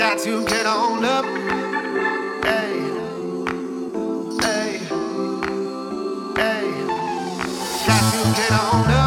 got to get on up. Hey, hey, hey, got to get on up.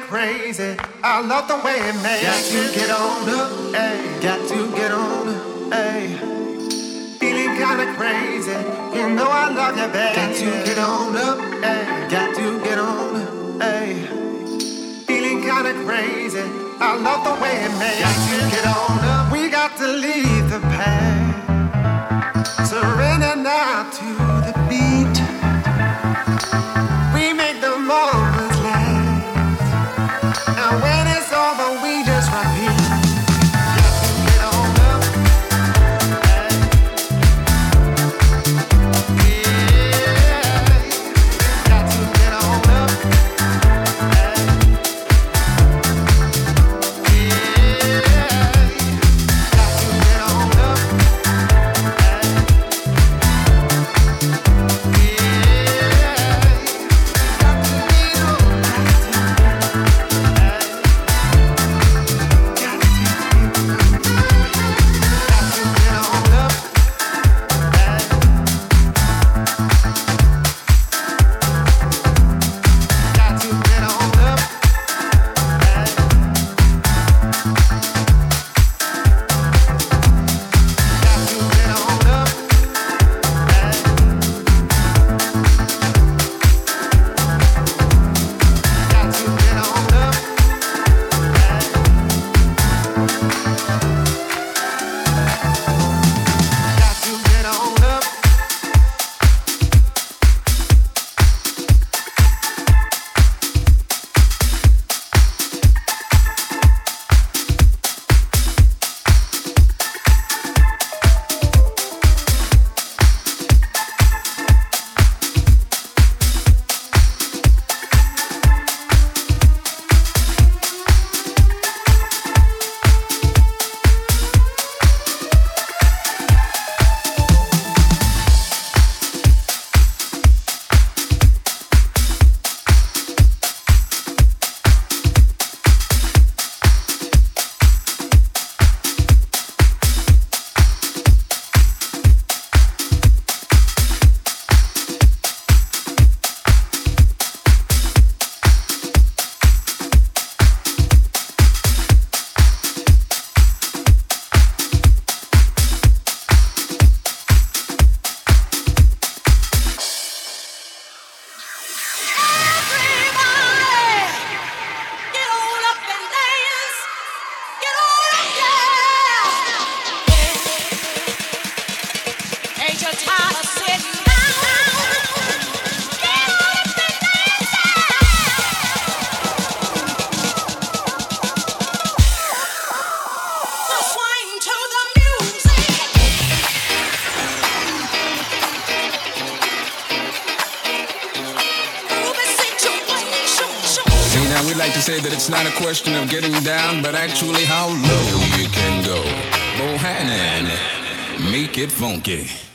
Crazy. I love the way it makes. Got to get on up, hey. Got to get on up, hey. Feeling kinda crazy. You know I love you, baby. Got to get on up, hey. Got to get on up, hey. Feeling kinda crazy. I love the way it makes. Got to get on up. We got to leave the past. Surrender now to the beat. It's not a question of getting down, but actually how low you can go. Bohannon, make it funky.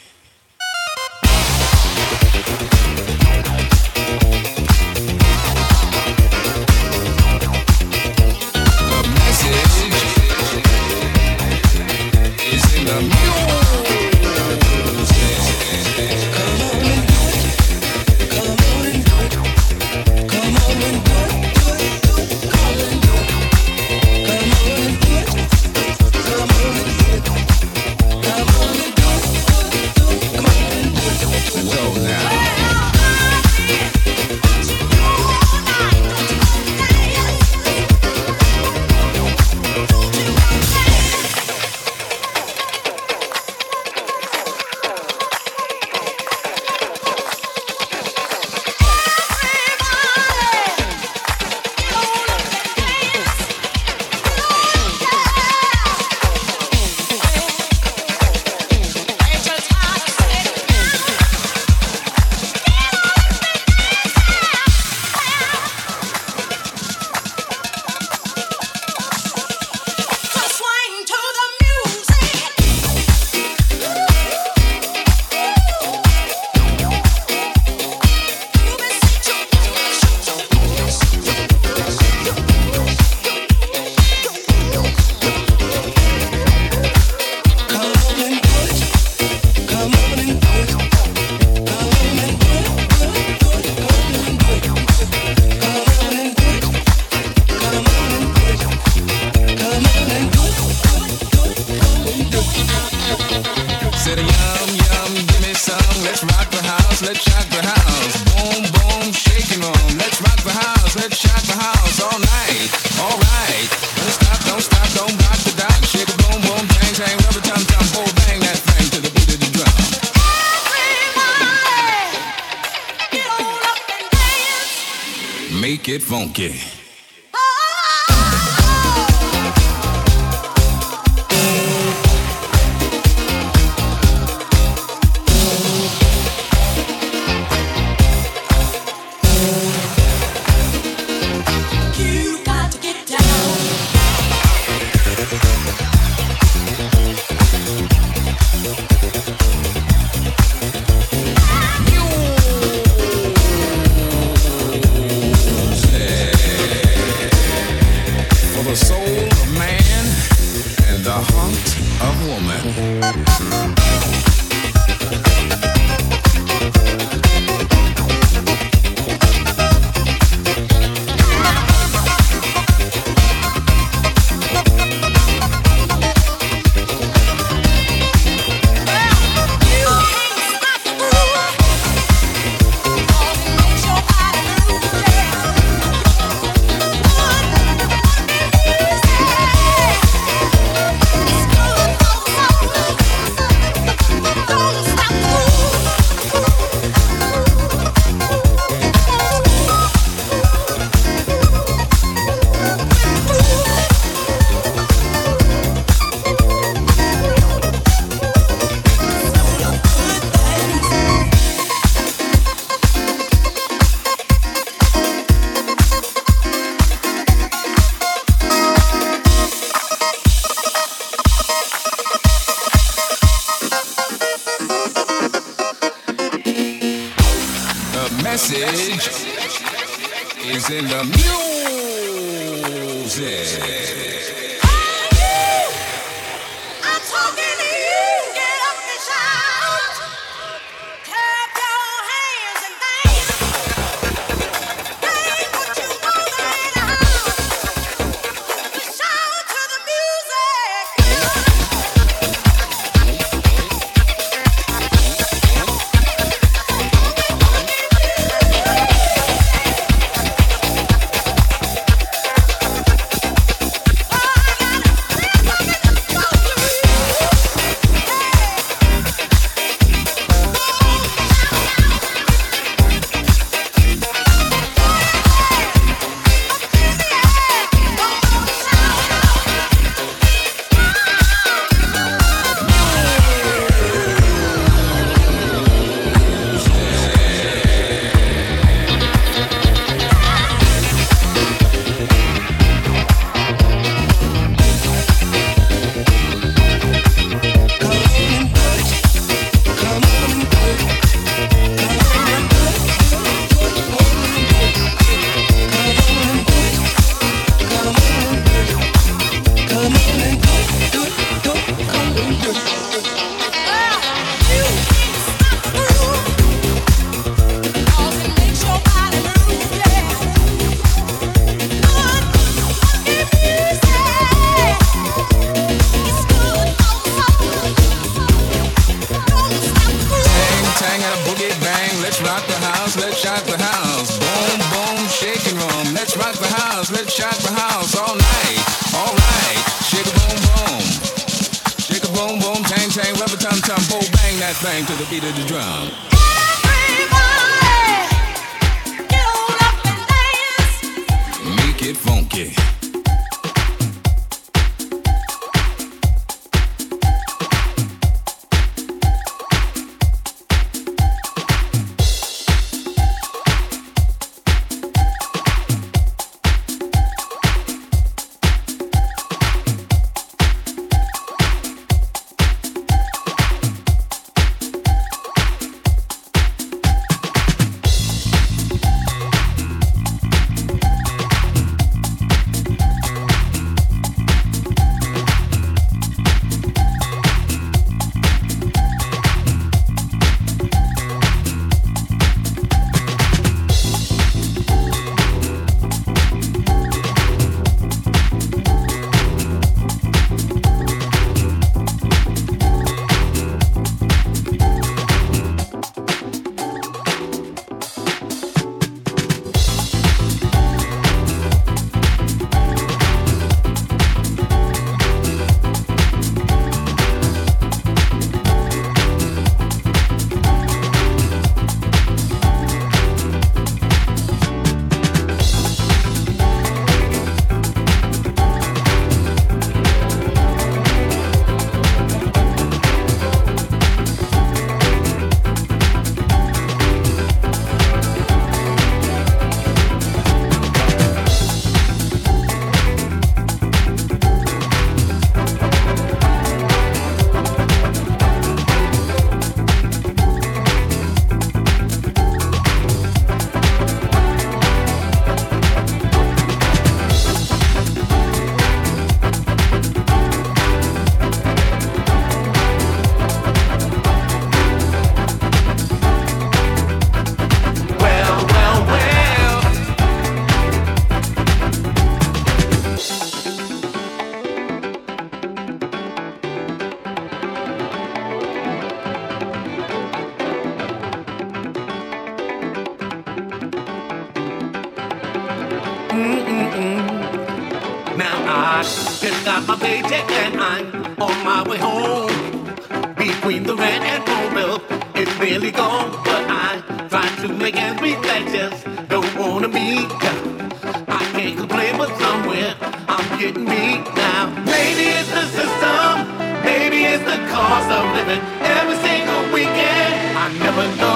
every single weekend. I never know.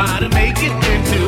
how to make it into